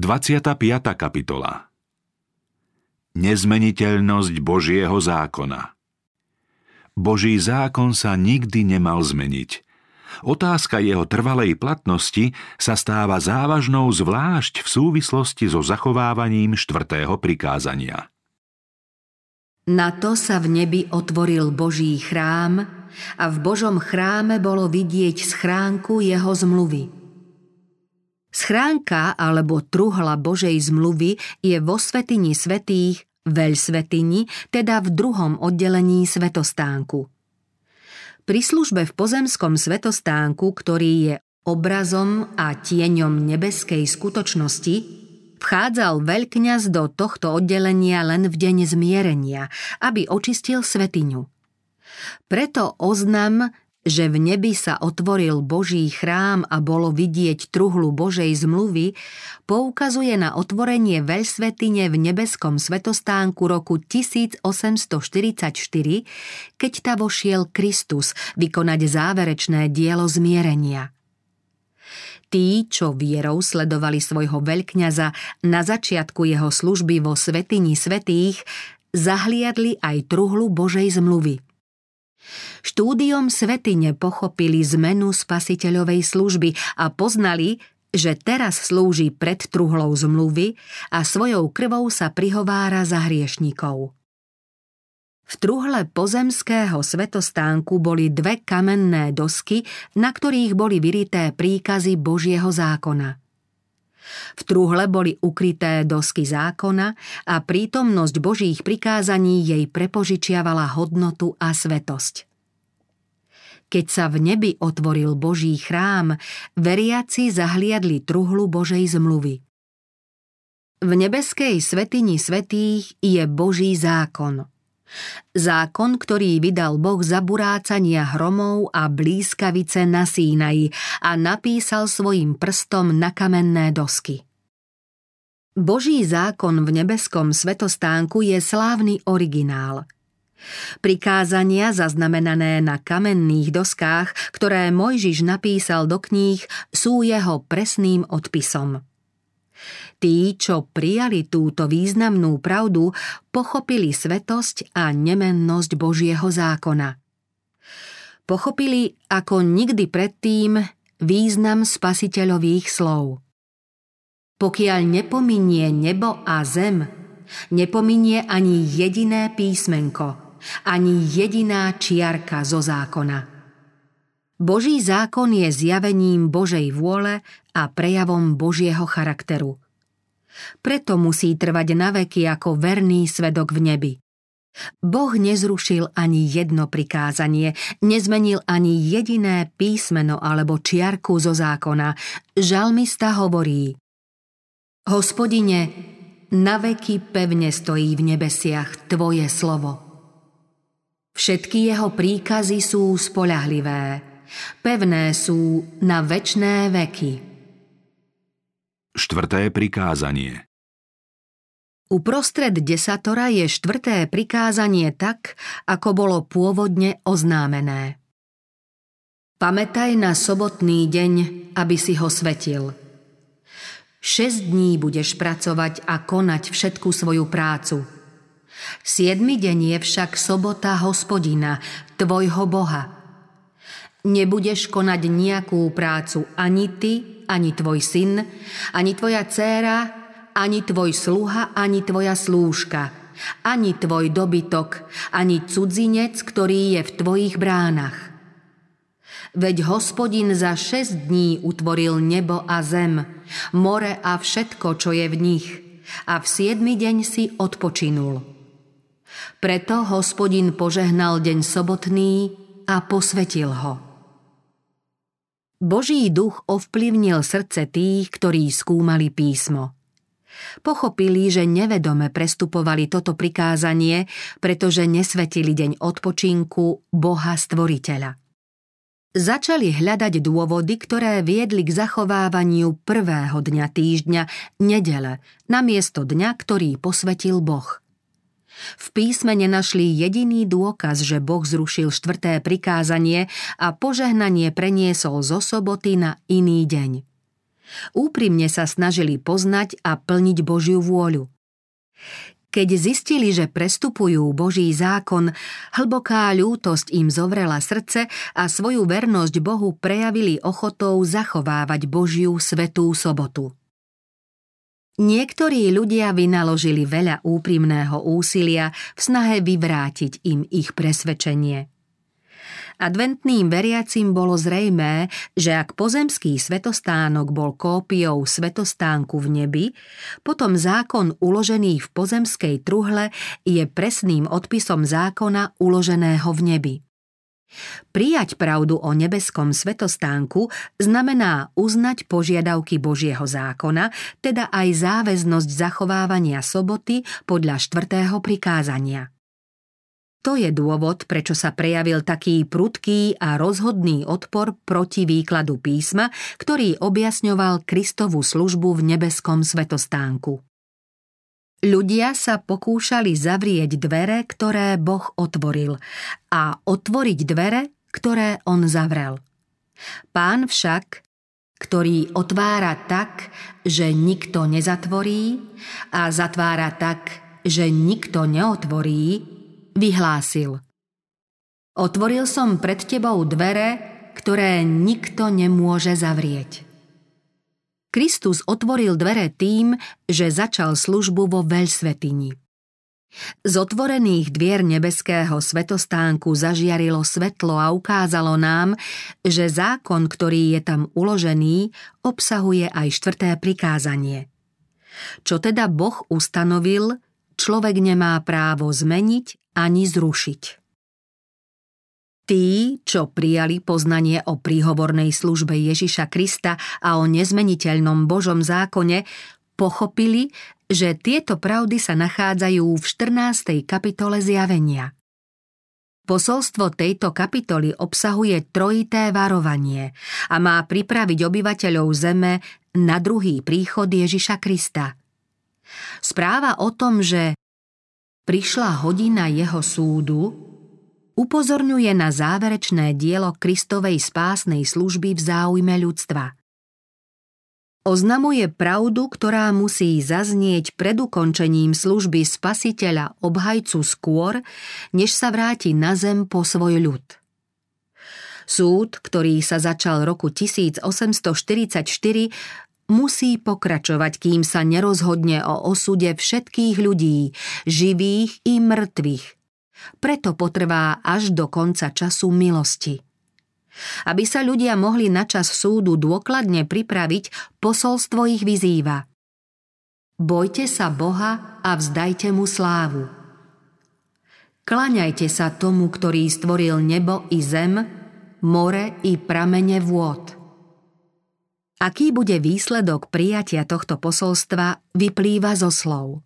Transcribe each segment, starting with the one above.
25. kapitola Nezmeniteľnosť Božieho zákona Boží zákon sa nikdy nemal zmeniť. Otázka jeho trvalej platnosti sa stáva závažnou zvlášť v súvislosti so zachovávaním štvrtého prikázania. Na to sa v nebi otvoril Boží chrám a v Božom chráme bolo vidieť schránku jeho zmluvy. Schránka alebo truhla Božej zmluvy je vo svetini svetých, veľsvetini, teda v druhom oddelení svetostánku. Pri službe v pozemskom svetostánku, ktorý je obrazom a tieňom nebeskej skutočnosti, Vchádzal veľkňaz do tohto oddelenia len v deň zmierenia, aby očistil svetiňu. Preto oznam, že v nebi sa otvoril Boží chrám a bolo vidieť truhlu Božej zmluvy, poukazuje na otvorenie veľsvetine v nebeskom svetostánku roku 1844, keď ta vošiel Kristus vykonať záverečné dielo zmierenia. Tí, čo vierou sledovali svojho veľkňaza na začiatku jeho služby vo Svetini Svetých, zahliadli aj truhlu Božej zmluvy. Štúdiom Svetine pochopili zmenu spasiteľovej služby a poznali, že teraz slúži pred truhlou zmluvy a svojou krvou sa prihovára za hriešnikov. V truhle pozemského svetostánku boli dve kamenné dosky, na ktorých boli vyrité príkazy Božieho zákona. V truhle boli ukryté dosky zákona a prítomnosť Božích prikázaní jej prepožičiavala hodnotu a svetosť. Keď sa v nebi otvoril Boží chrám, veriaci zahliadli truhlu Božej zmluvy. V nebeskej svetini svetých je Boží zákon – Zákon, ktorý vydal Boh za burácania hromov a blízkavice na Sínaji a napísal svojim prstom na kamenné dosky. Boží zákon v nebeskom svetostánku je slávny originál. Prikázania zaznamenané na kamenných doskách, ktoré Mojžiš napísal do kníh, sú jeho presným odpisom. Tí, čo prijali túto významnú pravdu, pochopili svetosť a nemennosť Božieho zákona. Pochopili ako nikdy predtým význam spasiteľových slov. Pokiaľ nepominie nebo a zem, nepominie ani jediné písmenko, ani jediná čiarka zo zákona. Boží zákon je zjavením Božej vôle a prejavom Božieho charakteru. Preto musí trvať na veky ako verný svedok v nebi. Boh nezrušil ani jedno prikázanie, nezmenil ani jediné písmeno alebo čiarku zo zákona. Žalmista hovorí Hospodine, na veky pevne stojí v nebesiach Tvoje slovo. Všetky jeho príkazy sú spolahlivé, pevné sú na večné veky. Štvrté prikázanie Uprostred desatora je štvrté prikázanie tak, ako bolo pôvodne oznámené. Pamätaj na sobotný deň, aby si ho svetil. Šesť dní budeš pracovať a konať všetku svoju prácu. Siedmy deň je však sobota hospodina, tvojho Boha. Nebudeš konať nejakú prácu ani ty, ani tvoj syn, ani tvoja dcéra, ani tvoj sluha, ani tvoja slúžka, ani tvoj dobytok, ani cudzinec, ktorý je v tvojich bránach. Veď hospodin za šesť dní utvoril nebo a zem, more a všetko, čo je v nich, a v siedmy deň si odpočinul. Preto hospodin požehnal deň sobotný a posvetil ho. Boží duch ovplyvnil srdce tých, ktorí skúmali písmo. Pochopili, že nevedome prestupovali toto prikázanie, pretože nesvetili deň odpočinku Boha Stvoriteľa. Začali hľadať dôvody, ktoré viedli k zachovávaniu prvého dňa týždňa, nedele, namiesto dňa, ktorý posvetil Boh – v písme nenašli jediný dôkaz, že Boh zrušil štvrté prikázanie a požehnanie preniesol zo soboty na iný deň. Úprimne sa snažili poznať a plniť Božiu vôľu. Keď zistili, že prestupujú Boží zákon, hlboká ľútosť im zovrela srdce a svoju vernosť Bohu prejavili ochotou zachovávať Božiu svetú sobotu. Niektorí ľudia vynaložili veľa úprimného úsilia v snahe vyvrátiť im ich presvedčenie. Adventným veriacim bolo zrejmé, že ak pozemský svetostánok bol kópiou svetostánku v nebi, potom zákon uložený v pozemskej truhle je presným odpisom zákona uloženého v nebi. Prijať pravdu o nebeskom svetostánku znamená uznať požiadavky Božieho zákona, teda aj záväznosť zachovávania soboty podľa štvrtého prikázania. To je dôvod, prečo sa prejavil taký prudký a rozhodný odpor proti výkladu písma, ktorý objasňoval Kristovú službu v nebeskom svetostánku. Ľudia sa pokúšali zavrieť dvere, ktoré Boh otvoril a otvoriť dvere, ktoré on zavrel. Pán však, ktorý otvára tak, že nikto nezatvorí a zatvára tak, že nikto neotvorí, vyhlásil. Otvoril som pred tebou dvere, ktoré nikto nemôže zavrieť. Kristus otvoril dvere tým, že začal službu vo veľsvetini. Z otvorených dvier nebeského svetostánku zažiarilo svetlo a ukázalo nám, že zákon, ktorý je tam uložený, obsahuje aj štvrté prikázanie. Čo teda Boh ustanovil, človek nemá právo zmeniť ani zrušiť. Tí, čo prijali poznanie o príhovornej službe Ježiša Krista a o nezmeniteľnom Božom zákone, pochopili, že tieto pravdy sa nachádzajú v 14. kapitole zjavenia. Posolstvo tejto kapitoly obsahuje trojité varovanie a má pripraviť obyvateľov zeme na druhý príchod Ježiša Krista. Správa o tom, že prišla hodina jeho súdu, upozorňuje na záverečné dielo Kristovej spásnej služby v záujme ľudstva. Oznamuje pravdu, ktorá musí zaznieť pred ukončením služby spasiteľa obhajcu skôr, než sa vráti na zem po svoj ľud. Súd, ktorý sa začal roku 1844, musí pokračovať, kým sa nerozhodne o osude všetkých ľudí, živých i mŕtvych, preto potrvá až do konca času milosti. Aby sa ľudia mohli na čas súdu dôkladne pripraviť, posolstvo ich vyzýva. Bojte sa Boha a vzdajte mu slávu. Klaňajte sa tomu, ktorý stvoril nebo i zem, more i pramene vôd. Aký bude výsledok prijatia tohto posolstva, vyplýva zo slov.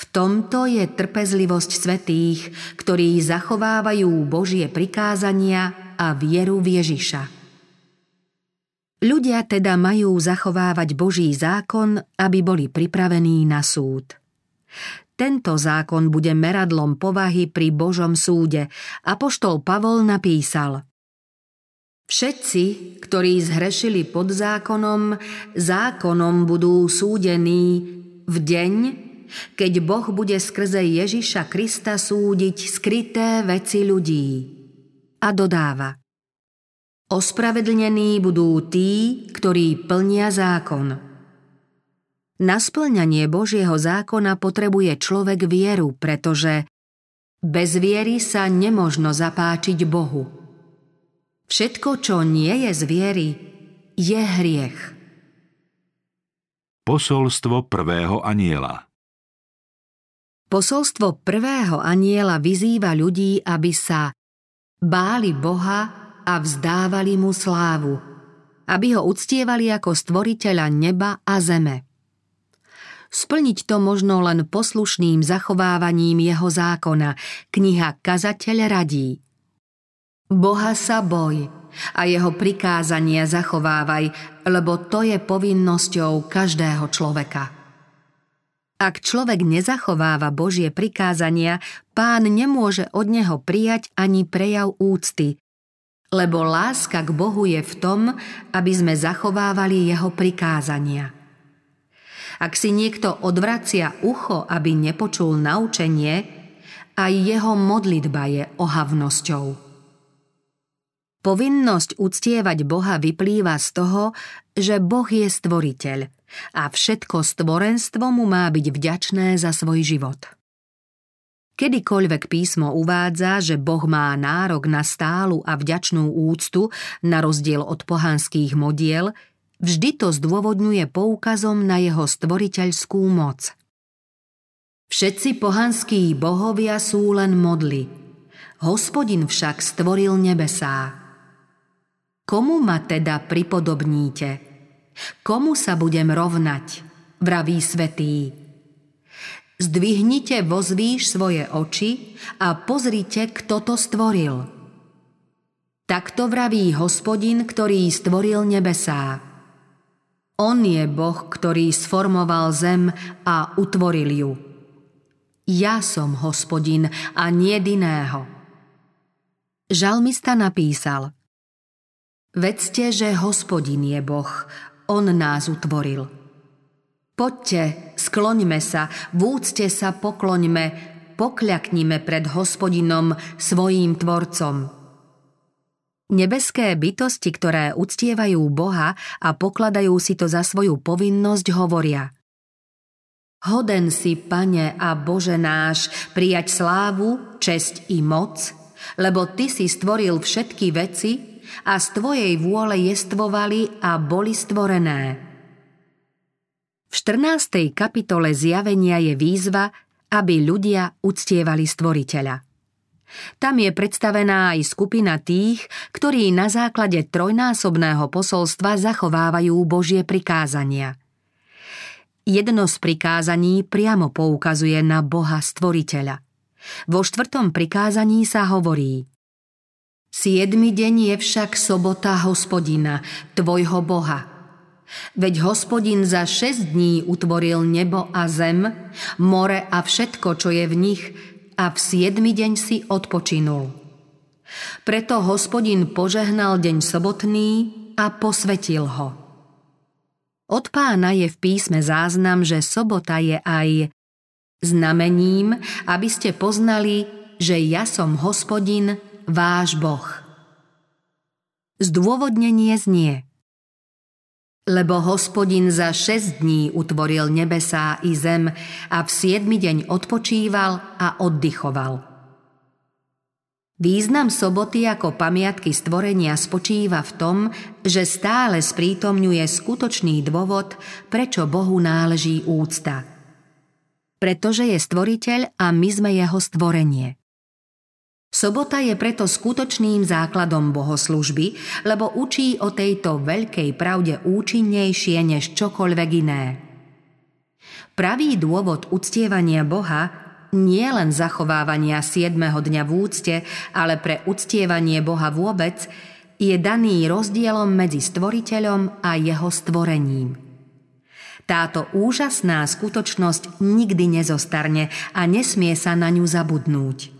V tomto je trpezlivosť svetých, ktorí zachovávajú Božie prikázania a vieru v Ježiša. Ľudia teda majú zachovávať Boží zákon, aby boli pripravení na súd. Tento zákon bude meradlom povahy pri Božom súde. Apoštol Pavol napísal Všetci, ktorí zhrešili pod zákonom, zákonom budú súdení v deň, keď Boh bude skrze Ježiša Krista súdiť skryté veci ľudí. A dodáva Ospravedlnení budú tí, ktorí plnia zákon. Na splňanie Božieho zákona potrebuje človek vieru, pretože bez viery sa nemožno zapáčiť Bohu. Všetko, čo nie je z viery, je hriech. Posolstvo prvého aniela Posolstvo prvého aniela vyzýva ľudí, aby sa báli Boha a vzdávali mu slávu, aby ho uctievali ako stvoriteľa neba a zeme. Splniť to možno len poslušným zachovávaním jeho zákona. Kniha Kazateľ radí. Boha sa boj a jeho prikázania zachovávaj, lebo to je povinnosťou každého človeka. Ak človek nezachováva Božie prikázania, pán nemôže od neho prijať ani prejav úcty, lebo láska k Bohu je v tom, aby sme zachovávali jeho prikázania. Ak si niekto odvracia ucho, aby nepočul naučenie, aj jeho modlitba je ohavnosťou. Povinnosť uctievať Boha vyplýva z toho, že Boh je stvoriteľ a všetko stvorenstvo mu má byť vďačné za svoj život. Kedykoľvek písmo uvádza, že Boh má nárok na stálu a vďačnú úctu, na rozdiel od pohanských modiel, vždy to zdôvodňuje poukazom na jeho stvoriteľskú moc. Všetci pohanskí bohovia sú len modly. Hospodin však stvoril nebesá. Komu ma teda pripodobníte? Komu sa budem rovnať? Vraví svetý. Zdvihnite vozvíš svoje oči a pozrite, kto to stvoril. Takto vraví hospodin, ktorý stvoril nebesá. On je Boh, ktorý sformoval zem a utvoril ju. Ja som hospodin a nie iného. Žalmista napísal Vedzte, že hospodin je Boh, on nás utvoril. Poďte, skloňme sa, v úcte sa pokloňme, pokľaknime pred hospodinom, svojím tvorcom. Nebeské bytosti, ktoré uctievajú Boha a pokladajú si to za svoju povinnosť, hovoria Hoden si, Pane a Bože náš, prijať slávu, česť i moc, lebo Ty si stvoril všetky veci a z Tvojej vôle jestvovali a boli stvorené. V 14. kapitole zjavenia je výzva, aby ľudia uctievali stvoriteľa. Tam je predstavená aj skupina tých, ktorí na základe trojnásobného posolstva zachovávajú Božie prikázania. Jedno z prikázaní priamo poukazuje na Boha stvoriteľa. Vo štvrtom prikázaní sa hovorí Siedmy deň je však sobota hospodina, tvojho Boha – Veď hospodin za šesť dní utvoril nebo a zem, more a všetko, čo je v nich, a v siedmy deň si odpočinul. Preto hospodin požehnal deň sobotný a posvetil ho. Od pána je v písme záznam, že sobota je aj znamením, aby ste poznali, že ja som hospodin, váš Boh. Zdôvodnenie znie – lebo hospodin za šesť dní utvoril nebesá i zem a v siedmy deň odpočíval a oddychoval. Význam soboty ako pamiatky stvorenia spočíva v tom, že stále sprítomňuje skutočný dôvod, prečo Bohu náleží úcta. Pretože je stvoriteľ a my sme jeho stvorenie – Sobota je preto skutočným základom bohoslužby, lebo učí o tejto veľkej pravde účinnejšie než čokoľvek iné. Pravý dôvod uctievania Boha nie len zachovávania 7. dňa v úcte, ale pre uctievanie Boha vôbec, je daný rozdielom medzi stvoriteľom a jeho stvorením. Táto úžasná skutočnosť nikdy nezostarne a nesmie sa na ňu zabudnúť.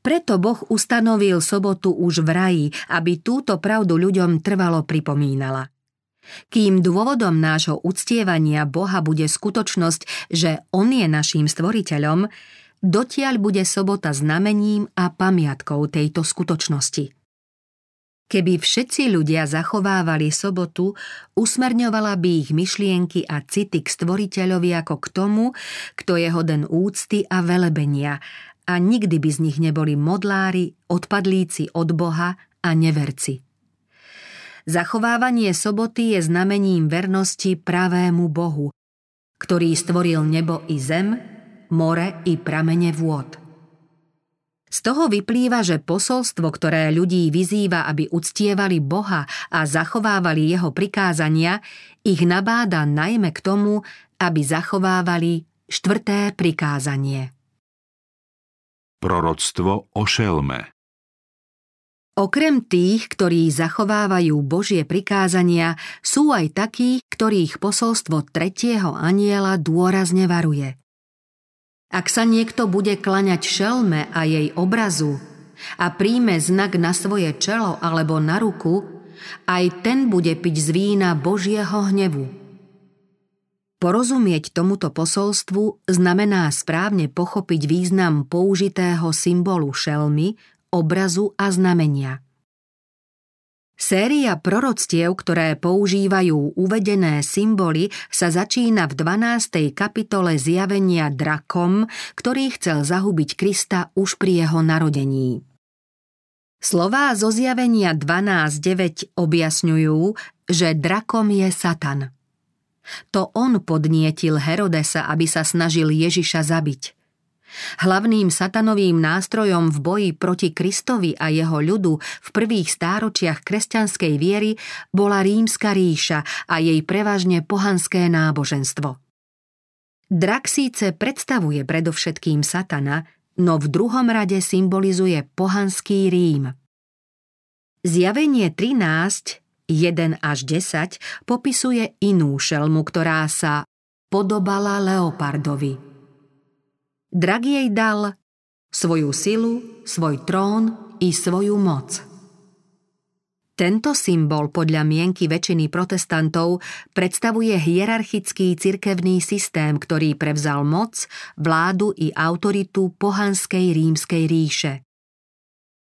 Preto Boh ustanovil sobotu už v raji, aby túto pravdu ľuďom trvalo pripomínala. Kým dôvodom nášho uctievania Boha bude skutočnosť, že On je naším stvoriteľom, dotiaľ bude sobota znamením a pamiatkou tejto skutočnosti. Keby všetci ľudia zachovávali sobotu, usmerňovala by ich myšlienky a city k stvoriteľovi ako k tomu, kto je hoden úcty a velebenia a nikdy by z nich neboli modlári, odpadlíci od Boha a neverci. Zachovávanie soboty je znamením vernosti pravému Bohu, ktorý stvoril nebo i zem, more i pramene vôd. Z toho vyplýva, že posolstvo, ktoré ľudí vyzýva, aby uctievali Boha a zachovávali jeho prikázania, ich nabáda najmä k tomu, aby zachovávali štvrté prikázanie. Proroctvo o šelme Okrem tých, ktorí zachovávajú Božie prikázania, sú aj takí, ktorých posolstvo tretieho aniela dôrazne varuje. Ak sa niekto bude klaňať šelme a jej obrazu, a príjme znak na svoje čelo alebo na ruku, aj ten bude piť z vína Božieho hnevu. Porozumieť tomuto posolstvu znamená správne pochopiť význam použitého symbolu šelmy, obrazu a znamenia. Séria proroctiev, ktoré používajú uvedené symboly, sa začína v 12. kapitole zjavenia drakom, ktorý chcel zahubiť Krista už pri jeho narodení. Slová zo zjavenia 12.9 objasňujú, že drakom je Satan. To on podnietil Herodesa, aby sa snažil Ježiša zabiť – Hlavným satanovým nástrojom v boji proti Kristovi a jeho ľudu v prvých stáročiach kresťanskej viery bola rímska ríša a jej prevažne pohanské náboženstvo. Drak síce predstavuje predovšetkým satana, no v druhom rade symbolizuje pohanský Rím. Zjavenie 13, 1 až 10 popisuje inú šelmu, ktorá sa podobala leopardovi – Drak jej dal svoju silu, svoj trón i svoju moc. Tento symbol podľa mienky väčšiny protestantov predstavuje hierarchický cirkevný systém, ktorý prevzal moc, vládu i autoritu pohanskej rímskej ríše.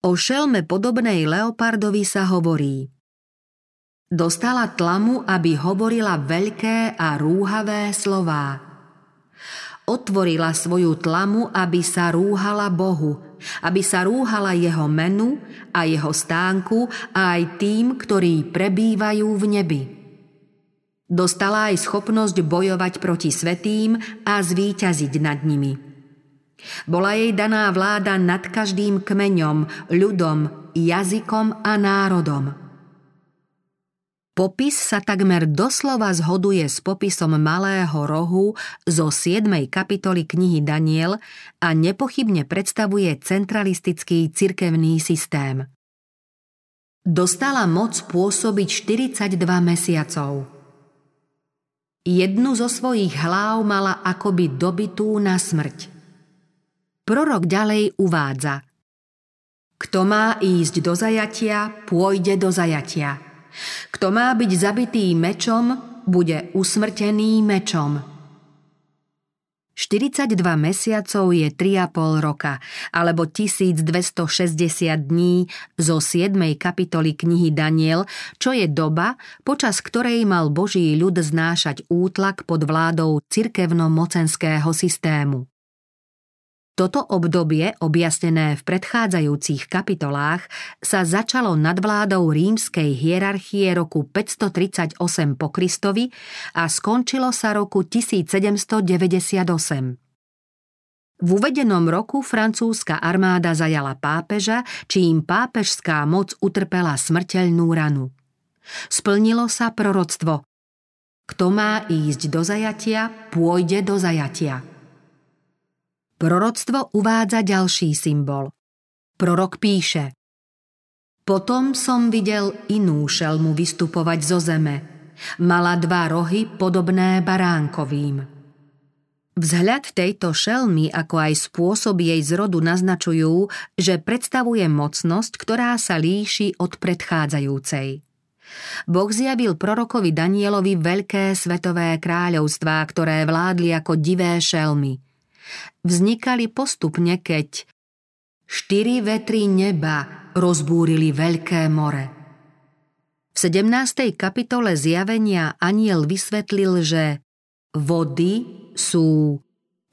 O šelme podobnej Leopardovi sa hovorí Dostala tlamu, aby hovorila veľké a rúhavé slová – otvorila svoju tlamu, aby sa rúhala Bohu, aby sa rúhala jeho menu a jeho stánku a aj tým, ktorí prebývajú v nebi. Dostala aj schopnosť bojovať proti svetým a zvíťaziť nad nimi. Bola jej daná vláda nad každým kmeňom, ľudom, jazykom a národom – Popis sa takmer doslova zhoduje s popisom malého rohu zo 7. kapitoly knihy Daniel a nepochybne predstavuje centralistický cirkevný systém. Dostala moc pôsobiť 42 mesiacov. Jednu zo svojich hlav mala akoby dobitú na smrť. Prorok ďalej uvádza Kto má ísť do zajatia, pôjde do zajatia – kto má byť zabitý mečom, bude usmrtený mečom. 42 mesiacov je 3,5 roka, alebo 1260 dní zo 7. kapitoly knihy Daniel, čo je doba, počas ktorej mal Boží ľud znášať útlak pod vládou cirkevno-mocenského systému. Toto obdobie, objasnené v predchádzajúcich kapitolách, sa začalo nad vládou rímskej hierarchie roku 538 po Kristovi a skončilo sa roku 1798. V uvedenom roku francúzska armáda zajala pápeža, čím pápežská moc utrpela smrteľnú ranu. Splnilo sa proroctvo. Kto má ísť do zajatia, pôjde do zajatia. Proroctvo uvádza ďalší symbol. Prorok píše Potom som videl inú šelmu vystupovať zo zeme. Mala dva rohy podobné baránkovým. Vzhľad tejto šelmy, ako aj spôsob jej zrodu naznačujú, že predstavuje mocnosť, ktorá sa líši od predchádzajúcej. Boh zjavil prorokovi Danielovi veľké svetové kráľovstvá, ktoré vládli ako divé šelmy – vznikali postupne, keď štyri vetry neba rozbúrili veľké more. V 17. kapitole zjavenia aniel vysvetlil, že vody sú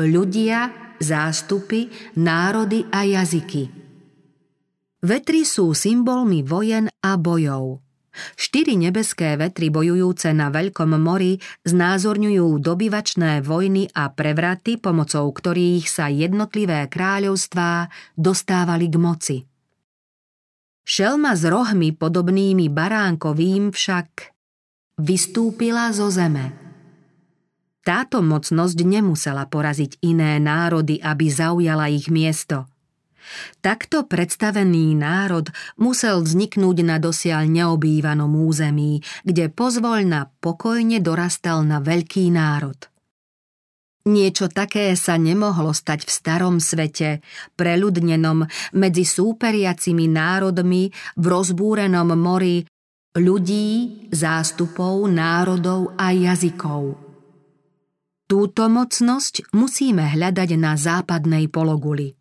ľudia, zástupy, národy a jazyky. Vetry sú symbolmi vojen a bojov. Štyri nebeské vetry bojujúce na Veľkom mori znázorňujú dobyvačné vojny a prevraty, pomocou ktorých sa jednotlivé kráľovstvá dostávali k moci. Šelma s rohmi podobnými baránkovým však vystúpila zo zeme. Táto mocnosť nemusela poraziť iné národy, aby zaujala ich miesto – Takto predstavený národ musel vzniknúť na dosiaľ neobývanom území, kde pozvoľna pokojne dorastal na veľký národ. Niečo také sa nemohlo stať v starom svete, preľudnenom medzi súperiacimi národmi v rozbúrenom mori ľudí, zástupov, národov a jazykov. Túto mocnosť musíme hľadať na západnej pologuli.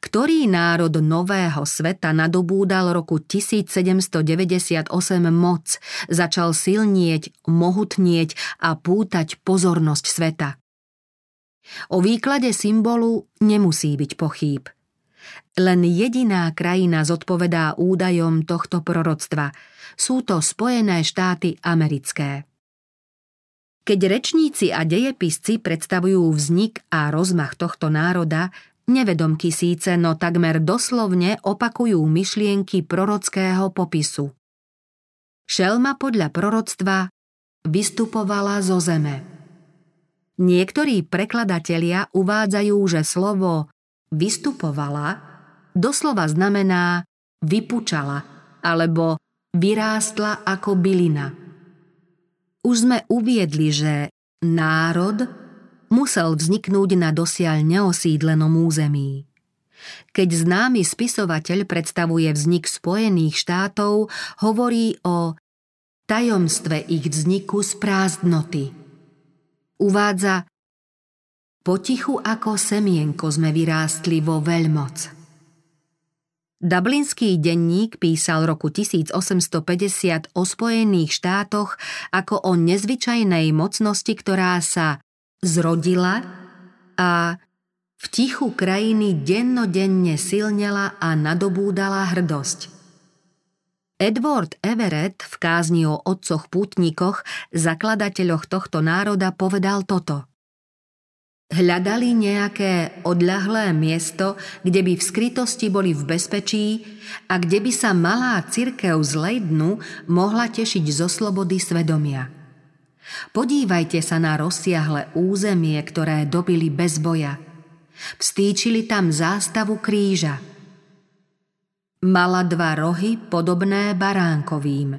Ktorý národ nového sveta nadobúdal roku 1798 moc, začal silnieť, mohutnieť a pútať pozornosť sveta. O výklade symbolu nemusí byť pochýb. Len jediná krajina zodpovedá údajom tohto proroctva. Sú to Spojené štáty americké. Keď rečníci a dejepisci predstavujú vznik a rozmach tohto národa, Nevedomky síce, no takmer doslovne opakujú myšlienky prorockého popisu. Šelma podľa proroctva vystupovala zo zeme. Niektorí prekladatelia uvádzajú, že slovo vystupovala doslova znamená vypučala alebo vyrástla ako bylina. Už sme uviedli, že národ musel vzniknúť na dosiaľ neosídlenom území. Keď známy spisovateľ predstavuje vznik Spojených štátov, hovorí o tajomstve ich vzniku z prázdnoty. Uvádza, potichu ako semienko sme vyrástli vo veľmoc. Dublinský denník písal roku 1850 o Spojených štátoch ako o nezvyčajnej mocnosti, ktorá sa zrodila a v tichu krajiny dennodenne silnela a nadobúdala hrdosť. Edward Everett v kázni o otcoch pútnikoch, zakladateľoch tohto národa, povedal toto. Hľadali nejaké odľahlé miesto, kde by v skrytosti boli v bezpečí a kde by sa malá cirkev z Lejdnu mohla tešiť zo slobody svedomia. Podívajte sa na rozsiahle územie, ktoré dobili bez boja. Vstýčili tam zástavu kríža. Mala dva rohy podobné baránkovým.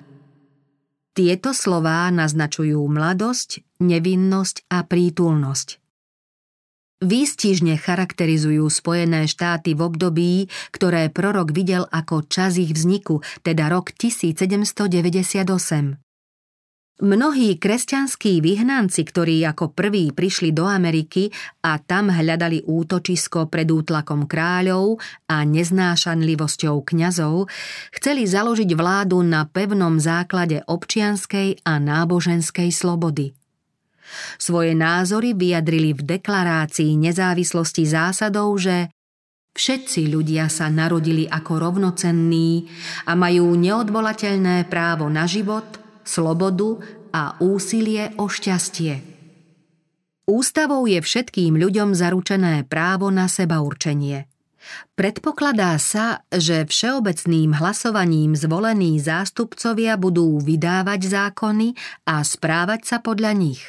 Tieto slová naznačujú mladosť, nevinnosť a prítulnosť. Výstižne charakterizujú Spojené štáty v období, ktoré prorok videl ako čas ich vzniku, teda rok 1798. Mnohí kresťanskí vyhnanci, ktorí ako prví prišli do Ameriky a tam hľadali útočisko pred útlakom kráľov a neznášanlivosťou kňazov, chceli založiť vládu na pevnom základe občianskej a náboženskej slobody. Svoje názory vyjadrili v deklarácii nezávislosti zásadou, že Všetci ľudia sa narodili ako rovnocenní a majú neodvolateľné právo na život, slobodu a úsilie o šťastie. Ústavou je všetkým ľuďom zaručené právo na seba určenie. Predpokladá sa, že všeobecným hlasovaním zvolení zástupcovia budú vydávať zákony a správať sa podľa nich.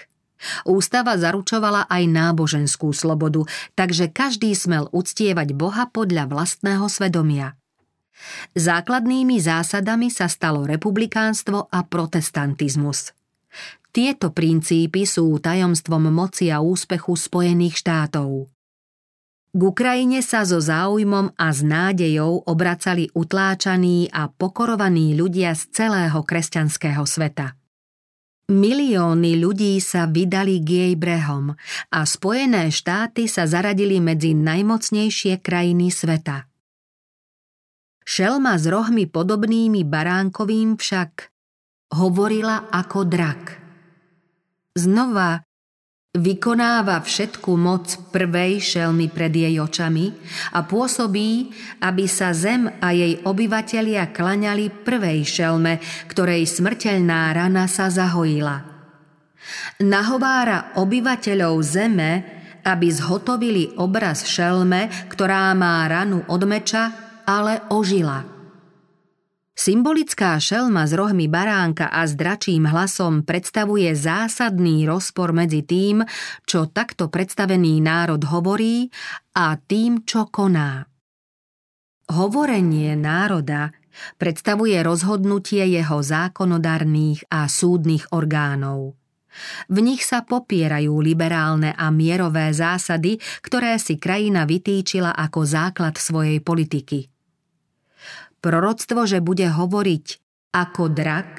Ústava zaručovala aj náboženskú slobodu, takže každý smel uctievať Boha podľa vlastného svedomia. Základnými zásadami sa stalo republikánstvo a protestantizmus. Tieto princípy sú tajomstvom moci a úspechu Spojených štátov. K Ukrajine sa so záujmom a s nádejou obracali utláčaní a pokorovaní ľudia z celého kresťanského sveta. Milióny ľudí sa vydali k jej brehom a Spojené štáty sa zaradili medzi najmocnejšie krajiny sveta. Šelma s rohmi podobnými baránkovým však hovorila ako drak. Znova vykonáva všetku moc prvej šelmy pred jej očami a pôsobí, aby sa zem a jej obyvatelia klaňali prvej šelme, ktorej smrteľná rana sa zahojila. Nahovára obyvateľov zeme, aby zhotovili obraz šelme, ktorá má ranu od meča ale ožila. Symbolická šelma s rohmi baránka a s dračím hlasom predstavuje zásadný rozpor medzi tým, čo takto predstavený národ hovorí a tým, čo koná. Hovorenie národa predstavuje rozhodnutie jeho zákonodárnych a súdnych orgánov. V nich sa popierajú liberálne a mierové zásady, ktoré si krajina vytýčila ako základ svojej politiky. Proroctvo, že bude hovoriť ako drak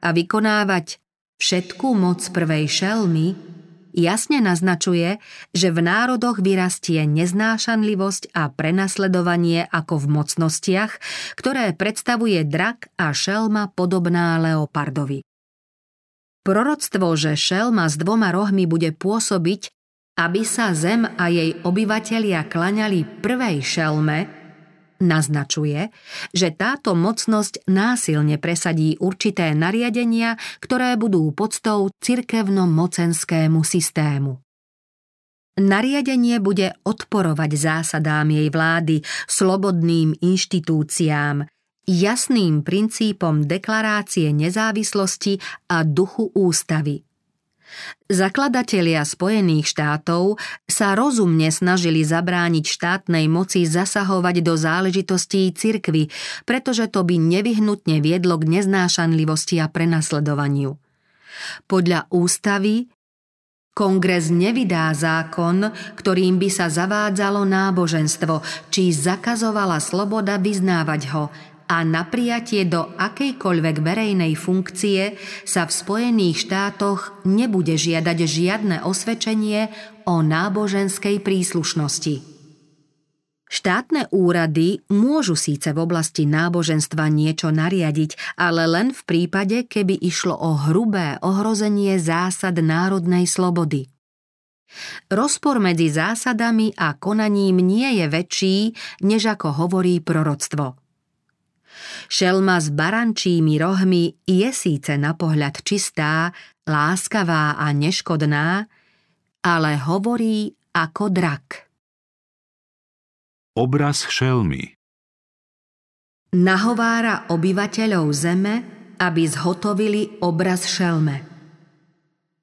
a vykonávať všetkú moc prvej šelmy, jasne naznačuje, že v národoch vyrastie neznášanlivosť a prenasledovanie ako v mocnostiach, ktoré predstavuje drak a šelma podobná leopardovi. Proroctvo, že šelma s dvoma rohmi bude pôsobiť, aby sa zem a jej obyvatelia klaňali prvej šelme, naznačuje, že táto mocnosť násilne presadí určité nariadenia, ktoré budú podstou cirkevno-mocenskému systému. Nariadenie bude odporovať zásadám jej vlády, slobodným inštitúciám, jasným princípom deklarácie nezávislosti a duchu ústavy. Zakladatelia Spojených štátov sa rozumne snažili zabrániť štátnej moci zasahovať do záležitostí cirkvy, pretože to by nevyhnutne viedlo k neznášanlivosti a prenasledovaniu. Podľa ústavy Kongres nevydá zákon, ktorým by sa zavádzalo náboženstvo, či zakazovala sloboda vyznávať ho, a na prijatie do akejkoľvek verejnej funkcie sa v Spojených štátoch nebude žiadať žiadne osvedčenie o náboženskej príslušnosti. Štátne úrady môžu síce v oblasti náboženstva niečo nariadiť, ale len v prípade, keby išlo o hrubé ohrozenie zásad národnej slobody. Rozpor medzi zásadami a konaním nie je väčší, než ako hovorí proroctvo. Šelma s barančími rohmi je síce na pohľad čistá, láskavá a neškodná, ale hovorí ako drak. Obraz šelmy Nahovára obyvateľov zeme, aby zhotovili obraz šelme.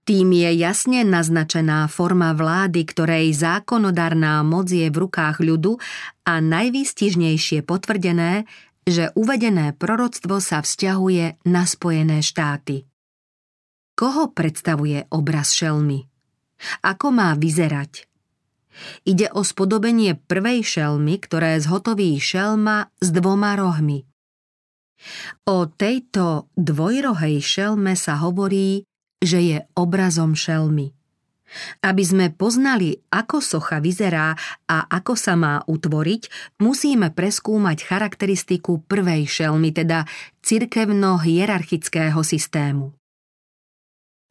Tým je jasne naznačená forma vlády, ktorej zákonodárná moc je v rukách ľudu a najvýstižnejšie potvrdené, že uvedené proroctvo sa vzťahuje na Spojené štáty. Koho predstavuje obraz šelmy? Ako má vyzerať? Ide o spodobenie prvej šelmy, ktoré zhotoví šelma s dvoma rohmi. O tejto dvojrohej šelme sa hovorí, že je obrazom šelmy. Aby sme poznali, ako socha vyzerá a ako sa má utvoriť, musíme preskúmať charakteristiku prvej šelmy, teda cirkevno-hierarchického systému.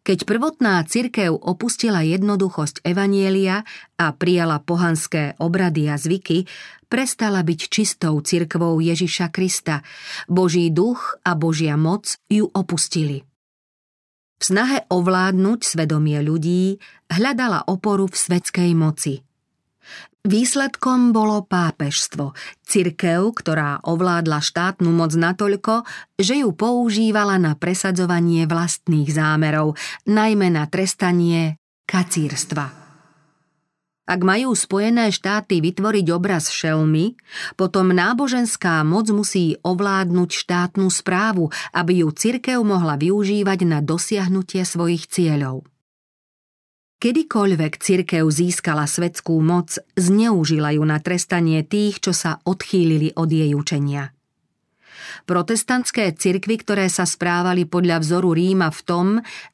Keď prvotná cirkev opustila jednoduchosť Evanielia a prijala pohanské obrady a zvyky, prestala byť čistou cirkvou Ježiša Krista. Boží duch a Božia moc ju opustili. V snahe ovládnuť svedomie ľudí hľadala oporu v svetskej moci. Výsledkom bolo pápežstvo, cirkev, ktorá ovládla štátnu moc natoľko, že ju používala na presadzovanie vlastných zámerov, najmä na trestanie kacírstva. Ak majú Spojené štáty vytvoriť obraz šelmy, potom náboženská moc musí ovládnuť štátnu správu, aby ju cirkev mohla využívať na dosiahnutie svojich cieľov. Kedykoľvek cirkev získala svetskú moc, zneužila ju na trestanie tých, čo sa odchýlili od jej učenia. Protestantské cirkvy, ktoré sa správali podľa vzoru Ríma v tom,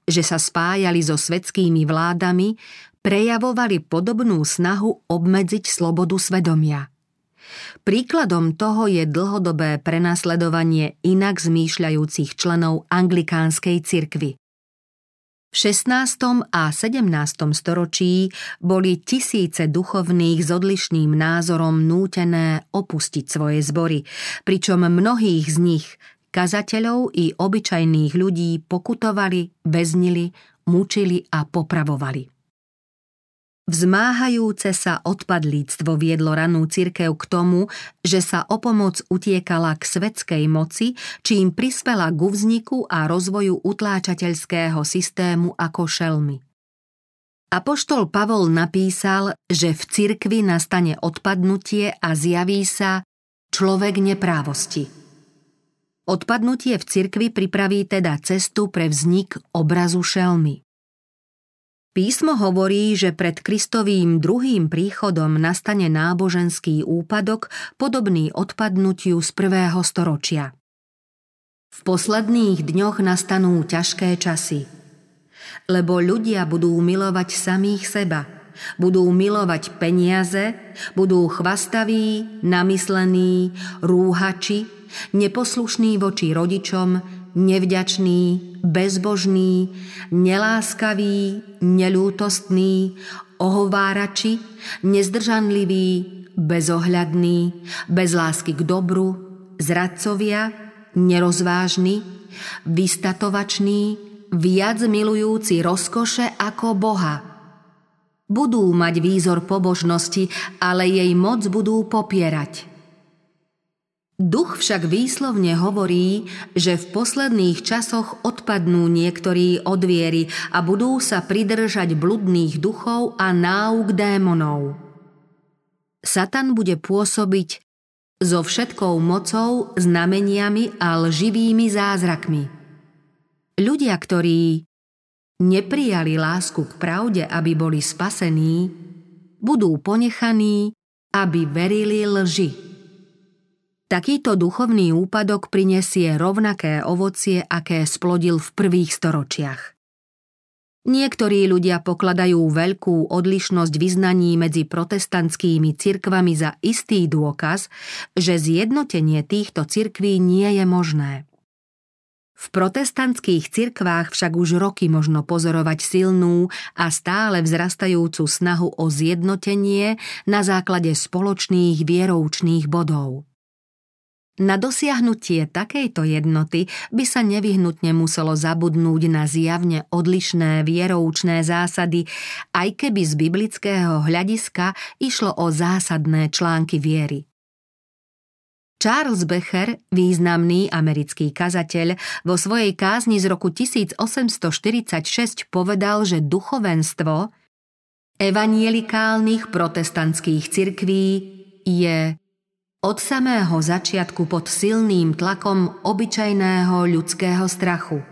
že sa spájali so svetskými vládami, prejavovali podobnú snahu obmedziť slobodu svedomia. Príkladom toho je dlhodobé prenasledovanie inak zmýšľajúcich členov anglikánskej cirkvy. V 16. a 17. storočí boli tisíce duchovných s odlišným názorom nútené opustiť svoje zbory, pričom mnohých z nich, kazateľov i obyčajných ľudí, pokutovali, väznili, mučili a popravovali. Vzmáhajúce sa odpadlíctvo viedlo ranú cirkev k tomu, že sa o pomoc utiekala k svetskej moci, čím prispela ku vzniku a rozvoju utláčateľského systému ako šelmy. Apoštol Pavol napísal, že v cirkvi nastane odpadnutie a zjaví sa človek neprávosti. Odpadnutie v cirkvi pripraví teda cestu pre vznik obrazu šelmy. Písmo hovorí, že pred Kristovým druhým príchodom nastane náboženský úpadok podobný odpadnutiu z prvého storočia. V posledných dňoch nastanú ťažké časy, lebo ľudia budú milovať samých seba, budú milovať peniaze, budú chvastaví, namyslení, rúhači, neposlušní voči rodičom, nevďačný, bezbožný, neláskavý, nelútostný, ohovárači, nezdržanlivý, bezohľadný, bez lásky k dobru, zradcovia, nerozvážny, vystatovačný, viac milujúci rozkoše ako Boha. Budú mať výzor pobožnosti, ale jej moc budú popierať – Duch však výslovne hovorí, že v posledných časoch odpadnú niektorí od viery a budú sa pridržať bludných duchov a náuk démonov. Satan bude pôsobiť so všetkou mocou, znameniami a lživými zázrakmi. Ľudia, ktorí neprijali lásku k pravde, aby boli spasení, budú ponechaní, aby verili lži. Takýto duchovný úpadok prinesie rovnaké ovocie, aké splodil v prvých storočiach. Niektorí ľudia pokladajú veľkú odlišnosť vyznaní medzi protestantskými cirkvami za istý dôkaz, že zjednotenie týchto cirkví nie je možné. V protestantských cirkvách však už roky možno pozorovať silnú a stále vzrastajúcu snahu o zjednotenie na základe spoločných vieroučných bodov. Na dosiahnutie takejto jednoty by sa nevyhnutne muselo zabudnúť na zjavne odlišné vieroučné zásady, aj keby z biblického hľadiska išlo o zásadné články viery. Charles Becher, významný americký kazateľ, vo svojej kázni z roku 1846 povedal, že duchovenstvo evanielikálnych protestantských cirkví je od samého začiatku pod silným tlakom obyčajného ľudského strachu.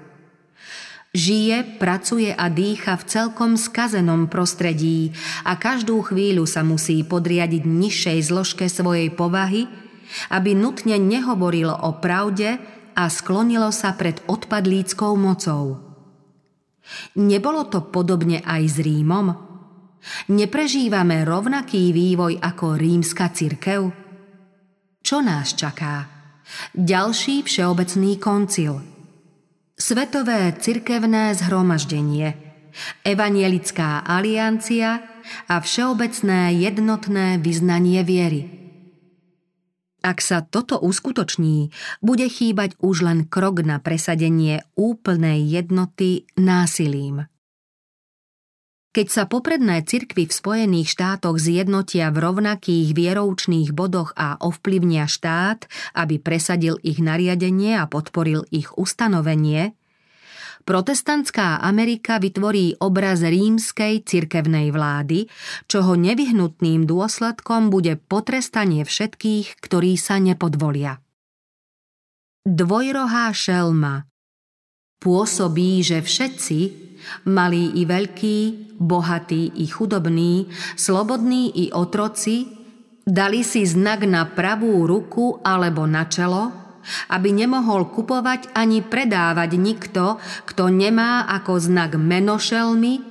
Žije, pracuje a dýcha v celkom skazenom prostredí a každú chvíľu sa musí podriadiť nižšej zložke svojej povahy, aby nutne nehovorilo o pravde a sklonilo sa pred odpadlíckou mocou. Nebolo to podobne aj s Rímom? Neprežívame rovnaký vývoj ako rímska cirkev? Čo nás čaká? Ďalší všeobecný koncil. Svetové cirkevné zhromaždenie. Evanielická aliancia a všeobecné jednotné vyznanie viery. Ak sa toto uskutoční, bude chýbať už len krok na presadenie úplnej jednoty násilím. Keď sa popredné cirkvy v Spojených štátoch zjednotia v rovnakých vieroučných bodoch a ovplyvnia štát, aby presadil ich nariadenie a podporil ich ustanovenie, protestantská Amerika vytvorí obraz rímskej cirkevnej vlády, čoho nevyhnutným dôsledkom bude potrestanie všetkých, ktorí sa nepodvolia. Dvojrohá šelma pôsobí, že všetci, malí i veľkí, bohatí i chudobní, slobodní i otroci, dali si znak na pravú ruku alebo na čelo, aby nemohol kupovať ani predávať nikto, kto nemá ako znak menošelmy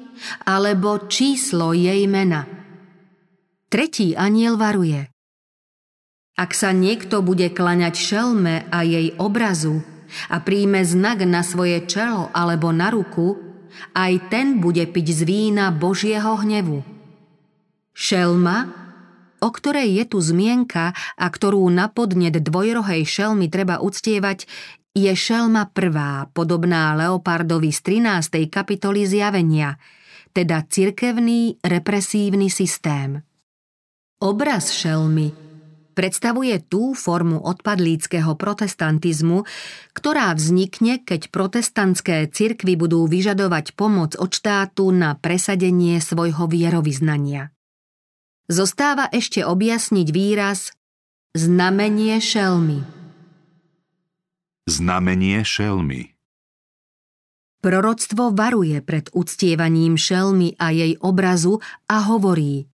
alebo číslo jej mena. Tretí aniel varuje. Ak sa niekto bude klaňať šelme a jej obrazu a príjme znak na svoje čelo alebo na ruku, aj ten bude piť z vína Božieho hnevu. Šelma, o ktorej je tu zmienka a ktorú na podnet dvojrohej šelmy treba uctievať, je šelma prvá, podobná Leopardovi z 13. kapitoly zjavenia, teda cirkevný represívny systém. Obraz šelmy predstavuje tú formu odpadlíckého protestantizmu, ktorá vznikne, keď protestantské cirkvy budú vyžadovať pomoc od štátu na presadenie svojho vierovýznania. Zostáva ešte objasniť výraz znamenie šelmy. Znamenie šelmy Proroctvo varuje pred uctievaním šelmy a jej obrazu a hovorí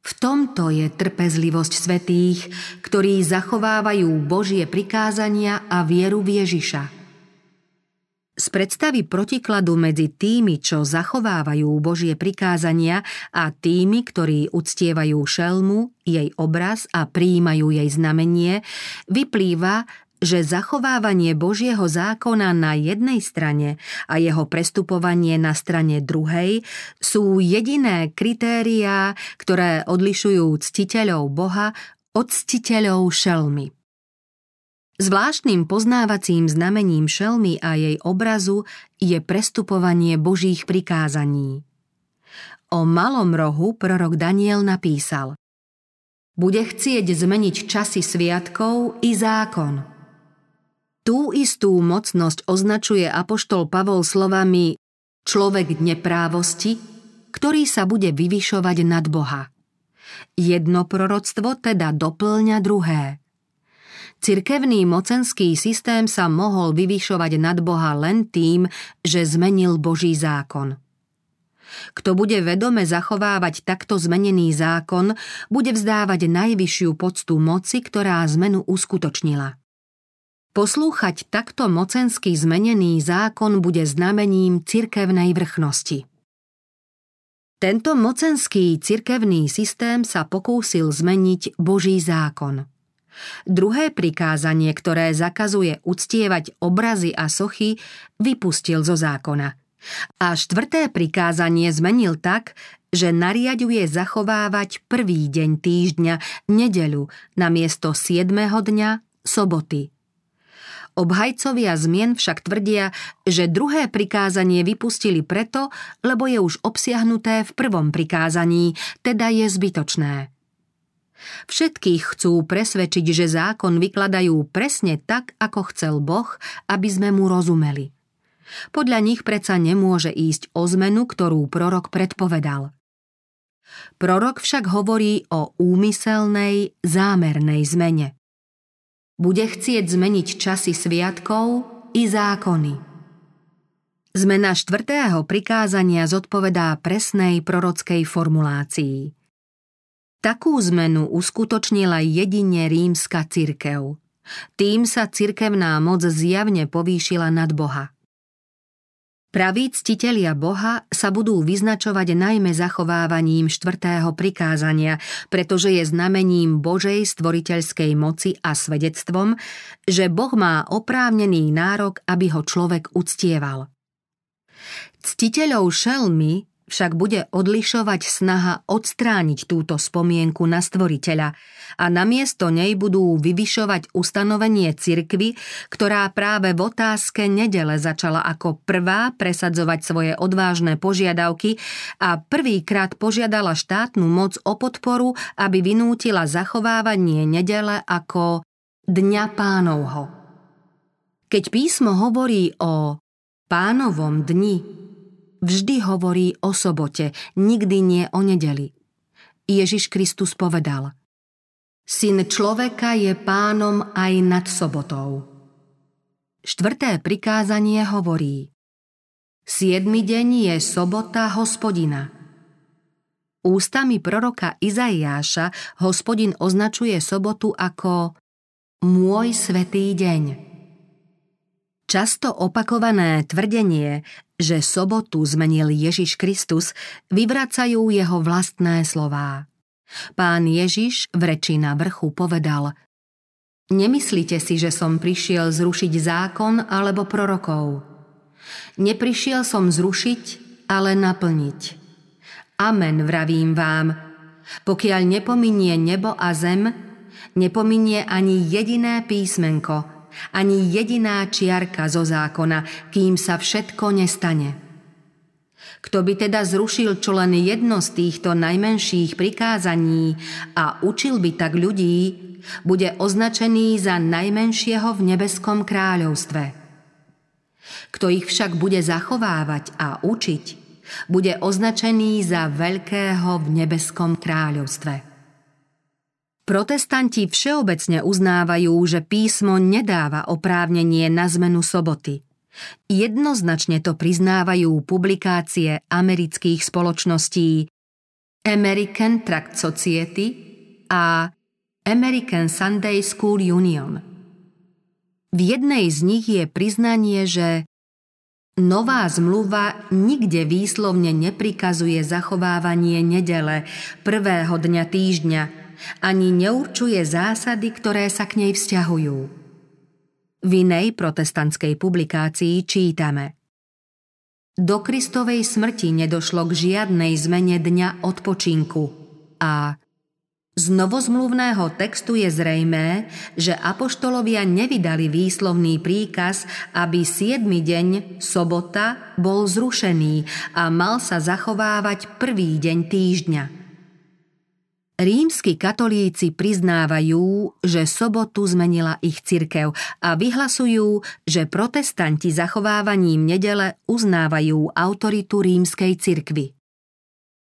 V tomto je trpezlivosť svetých, ktorí zachovávajú Božie prikázania a vieru v Ježiša. Z predstavy protikladu medzi tými, čo zachovávajú Božie prikázania a tými, ktorí uctievajú šelmu, jej obraz a prijímajú jej znamenie, vyplýva, že zachovávanie Božieho zákona na jednej strane a jeho prestupovanie na strane druhej sú jediné kritériá, ktoré odlišujú ctiteľov Boha od ctiteľov šelmy. Zvláštnym poznávacím znamením šelmy a jej obrazu je prestupovanie Božích prikázaní. O malom rohu prorok Daniel napísal Bude chcieť zmeniť časy sviatkov i zákon. Tú istú mocnosť označuje apoštol Pavol slovami človek neprávosti, ktorý sa bude vyvyšovať nad Boha. Jedno proroctvo teda doplňa druhé – Cirkevný mocenský systém sa mohol vyvyšovať nad Boha len tým, že zmenil Boží zákon. Kto bude vedome zachovávať takto zmenený zákon, bude vzdávať najvyššiu poctu moci, ktorá zmenu uskutočnila. Poslúchať takto mocensky zmenený zákon bude znamením cirkevnej vrchnosti. Tento mocenský cirkevný systém sa pokúsil zmeniť Boží zákon – Druhé prikázanie, ktoré zakazuje uctievať obrazy a sochy, vypustil zo zákona. A štvrté prikázanie zmenil tak, že nariaduje zachovávať prvý deň týždňa, nedeľu, namiesto siedmeho dňa, soboty. Obhajcovia zmien však tvrdia, že druhé prikázanie vypustili preto, lebo je už obsiahnuté v prvom prikázaní, teda je zbytočné. Všetkých chcú presvedčiť, že zákon vykladajú presne tak, ako chcel Boh, aby sme mu rozumeli. Podľa nich predsa nemôže ísť o zmenu, ktorú prorok predpovedal. Prorok však hovorí o úmyselnej, zámernej zmene. Bude chcieť zmeniť časy sviatkov i zákony. Zmena štvrtého prikázania zodpovedá presnej prorockej formulácii – Takú zmenu uskutočnila jedine rímska cirkev. Tým sa cirkevná moc zjavne povýšila nad Boha. Praví ctitelia Boha sa budú vyznačovať najmä zachovávaním štvrtého prikázania, pretože je znamením Božej stvoriteľskej moci a svedectvom, že Boh má oprávnený nárok, aby ho človek uctieval. Ctiteľov šelmy však bude odlišovať snaha odstrániť túto spomienku na stvoriteľa a namiesto nej budú vyvyšovať ustanovenie cirkvy, ktorá práve v otázke nedele začala ako prvá presadzovať svoje odvážne požiadavky a prvýkrát požiadala štátnu moc o podporu, aby vynútila zachovávanie nedele ako Dňa pánovho. Keď písmo hovorí o pánovom dni, vždy hovorí o sobote, nikdy nie o nedeli. Ježiš Kristus povedal Syn človeka je pánom aj nad sobotou. Štvrté prikázanie hovorí Siedmy deň je sobota hospodina. Ústami proroka Izaiáša hospodin označuje sobotu ako môj svetý deň. Často opakované tvrdenie, že sobotu zmenil Ježiš Kristus, vyvracajú jeho vlastné slová. Pán Ježiš v reči na vrchu povedal Nemyslite si, že som prišiel zrušiť zákon alebo prorokov. Neprišiel som zrušiť, ale naplniť. Amen, vravím vám. Pokiaľ nepominie nebo a zem, nepominie ani jediné písmenko – ani jediná čiarka zo zákona, kým sa všetko nestane. Kto by teda zrušil čo len jedno z týchto najmenších prikázaní a učil by tak ľudí, bude označený za najmenšieho v nebeskom kráľovstve. Kto ich však bude zachovávať a učiť, bude označený za veľkého v nebeskom kráľovstve. Protestanti všeobecne uznávajú, že písmo nedáva oprávnenie na zmenu soboty. Jednoznačne to priznávajú publikácie amerických spoločností American Tract Society a American Sunday School Union. V jednej z nich je priznanie, že Nová zmluva nikde výslovne neprikazuje zachovávanie nedele, prvého dňa týždňa, ani neurčuje zásady, ktoré sa k nej vzťahujú. V inej protestantskej publikácii čítame Do Kristovej smrti nedošlo k žiadnej zmene dňa odpočinku a z novozmluvného textu je zrejmé, že apoštolovia nevydali výslovný príkaz, aby siedmy deň, sobota, bol zrušený a mal sa zachovávať prvý deň týždňa. Rímsky katolíci priznávajú, že sobotu zmenila ich cirkev a vyhlasujú, že protestanti zachovávaním nedele uznávajú autoritu rímskej cirkvy.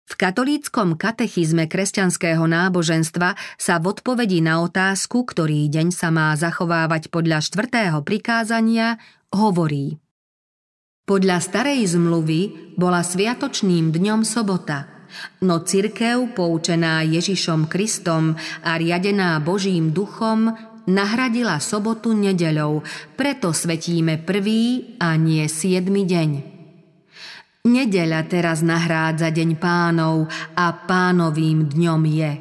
V katolíckom katechizme kresťanského náboženstva sa v odpovedi na otázku, ktorý deň sa má zachovávať podľa štvrtého prikázania, hovorí Podľa starej zmluvy bola sviatočným dňom sobota, no cirkev poučená Ježišom Kristom a riadená Božím duchom nahradila sobotu nedeľou, preto svetíme prvý a nie siedmy deň. Nedeľa teraz nahrádza deň pánov a pánovým dňom je.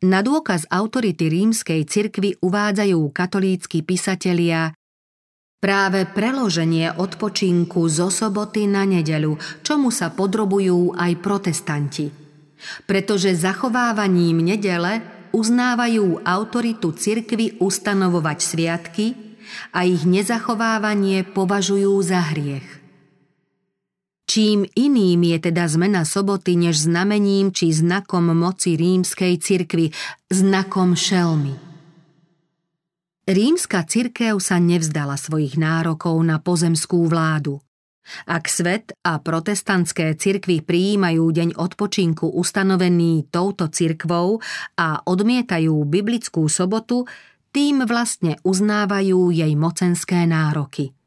Na dôkaz autority rímskej cirkvy uvádzajú katolícky pisatelia práve preloženie odpočinku zo soboty na nedeľu, čomu sa podrobujú aj protestanti. Pretože zachovávaním nedele uznávajú autoritu cirkvy ustanovovať sviatky a ich nezachovávanie považujú za hriech. Čím iným je teda zmena soboty než znamením či znakom moci rímskej cirkvy, znakom šelmy. Rímska cirkev sa nevzdala svojich nárokov na pozemskú vládu. Ak svet a protestantské cirkvy prijímajú deň odpočinku ustanovený touto cirkvou a odmietajú biblickú sobotu, tým vlastne uznávajú jej mocenské nároky –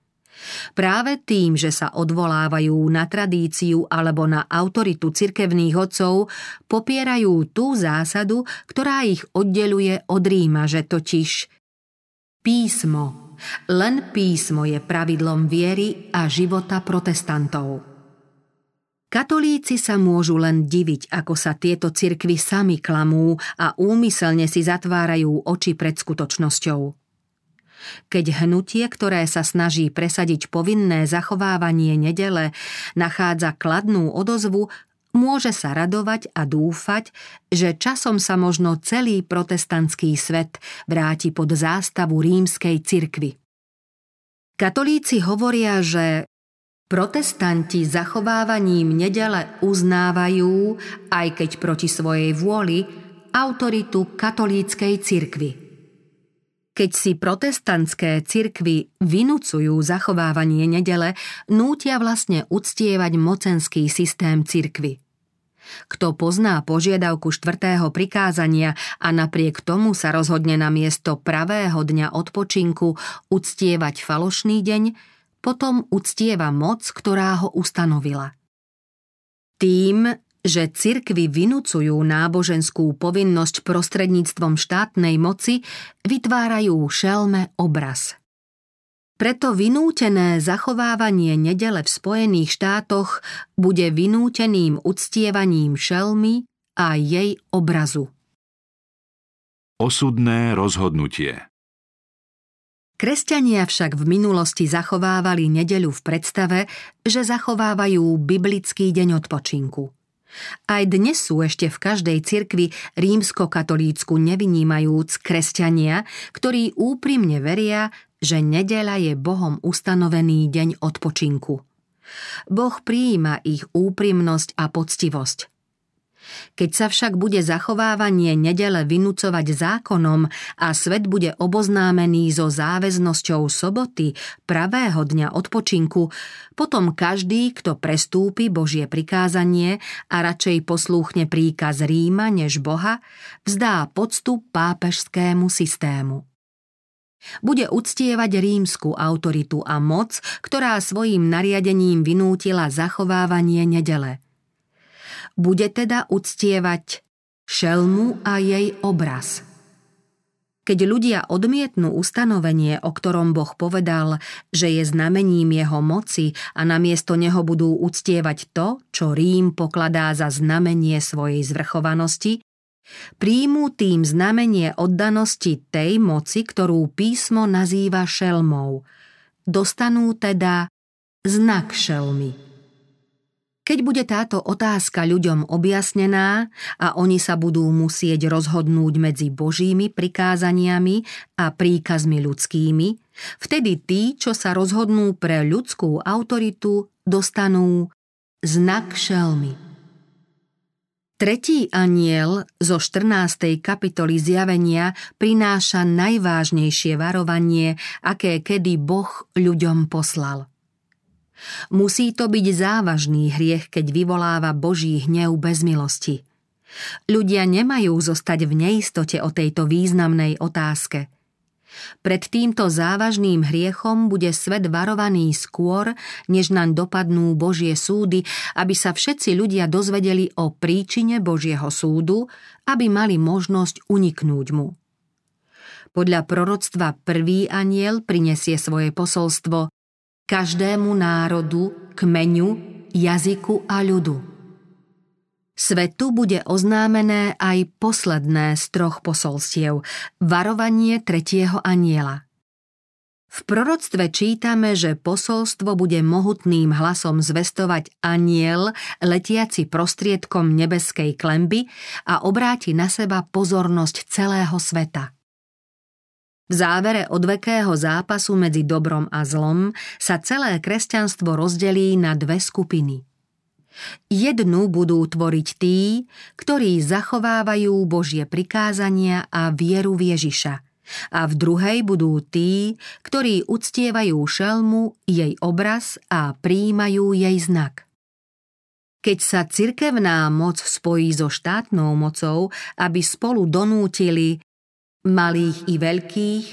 Práve tým, že sa odvolávajú na tradíciu alebo na autoritu cirkevných odcov, popierajú tú zásadu, ktorá ich oddeluje od Ríma, že totiž písmo, len písmo je pravidlom viery a života protestantov. Katolíci sa môžu len diviť, ako sa tieto cirkvy sami klamú a úmyselne si zatvárajú oči pred skutočnosťou. Keď hnutie, ktoré sa snaží presadiť povinné zachovávanie nedele, nachádza kladnú odozvu, môže sa radovať a dúfať, že časom sa možno celý protestantský svet vráti pod zástavu rímskej cirkvy. Katolíci hovoria, že protestanti zachovávaním nedele uznávajú, aj keď proti svojej vôli, autoritu katolíckej cirkvy. Keď si protestantské cirkvy vynúcujú zachovávanie nedele, nútia vlastne uctievať mocenský systém cirkvy. Kto pozná požiadavku štvrtého prikázania a napriek tomu sa rozhodne na miesto pravého dňa odpočinku uctievať falošný deň, potom uctieva moc, ktorá ho ustanovila. Tým že cirkvy vynúcujú náboženskú povinnosť prostredníctvom štátnej moci, vytvárajú šelme obraz. Preto vynútené zachovávanie nedele v Spojených štátoch bude vynúteným uctievaním šelmy a jej obrazu. Osudné rozhodnutie Kresťania však v minulosti zachovávali nedeľu v predstave, že zachovávajú biblický deň odpočinku – aj dnes sú ešte v každej cirkvi rímsko-katolícku nevynímajúc kresťania, ktorí úprimne veria, že nedeľa je Bohom ustanovený deň odpočinku. Boh prijíma ich úprimnosť a poctivosť. Keď sa však bude zachovávanie nedele vynúcovať zákonom a svet bude oboznámený so záväznosťou soboty, pravého dňa odpočinku, potom každý, kto prestúpi Božie prikázanie a radšej poslúchne príkaz Ríma než Boha, vzdá poctu pápežskému systému. Bude uctievať rímsku autoritu a moc, ktorá svojim nariadením vynútila zachovávanie nedele. Bude teda uctievať šelmu a jej obraz – keď ľudia odmietnú ustanovenie, o ktorom Boh povedal, že je znamením jeho moci a namiesto neho budú uctievať to, čo Rím pokladá za znamenie svojej zvrchovanosti, príjmú tým znamenie oddanosti tej moci, ktorú písmo nazýva šelmou. Dostanú teda znak šelmy. Keď bude táto otázka ľuďom objasnená a oni sa budú musieť rozhodnúť medzi Božími prikázaniami a príkazmi ľudskými, vtedy tí, čo sa rozhodnú pre ľudskú autoritu, dostanú znak šelmy. Tretí aniel zo 14. kapitoly zjavenia prináša najvážnejšie varovanie, aké kedy Boh ľuďom poslal – Musí to byť závažný hriech, keď vyvoláva Boží hnev bez milosti. Ľudia nemajú zostať v neistote o tejto významnej otázke. Pred týmto závažným hriechom bude svet varovaný skôr, než nám dopadnú Božie súdy, aby sa všetci ľudia dozvedeli o príčine Božieho súdu, aby mali možnosť uniknúť mu. Podľa proroctva prvý aniel prinesie svoje posolstvo každému národu, kmeňu, jazyku a ľudu. Svetu bude oznámené aj posledné z troch posolstiev, varovanie tretieho aniela. V proroctve čítame, že posolstvo bude mohutným hlasom zvestovať aniel letiaci prostriedkom nebeskej klemby a obráti na seba pozornosť celého sveta. V závere odvekého zápasu medzi dobrom a zlom sa celé kresťanstvo rozdelí na dve skupiny. Jednu budú tvoriť tí, ktorí zachovávajú Božie prikázania a vieru v Ježiša. A v druhej budú tí, ktorí uctievajú šelmu, jej obraz a príjmajú jej znak. Keď sa cirkevná moc spojí so štátnou mocou, aby spolu donútili malých i veľkých,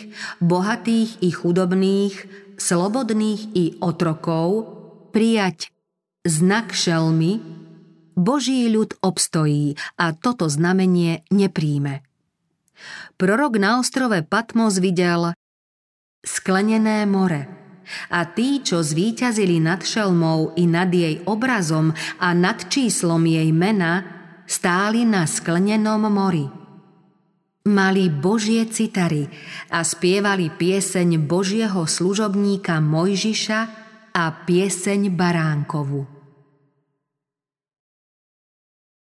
bohatých i chudobných, slobodných i otrokov, prijať znak šelmy, Boží ľud obstojí a toto znamenie nepríjme. Prorok na ostrove Patmos videl sklenené more a tí, čo zvíťazili nad šelmou i nad jej obrazom a nad číslom jej mena, stáli na sklenenom mori – mali Božie citary a spievali pieseň Božieho služobníka Mojžiša a pieseň Baránkovu.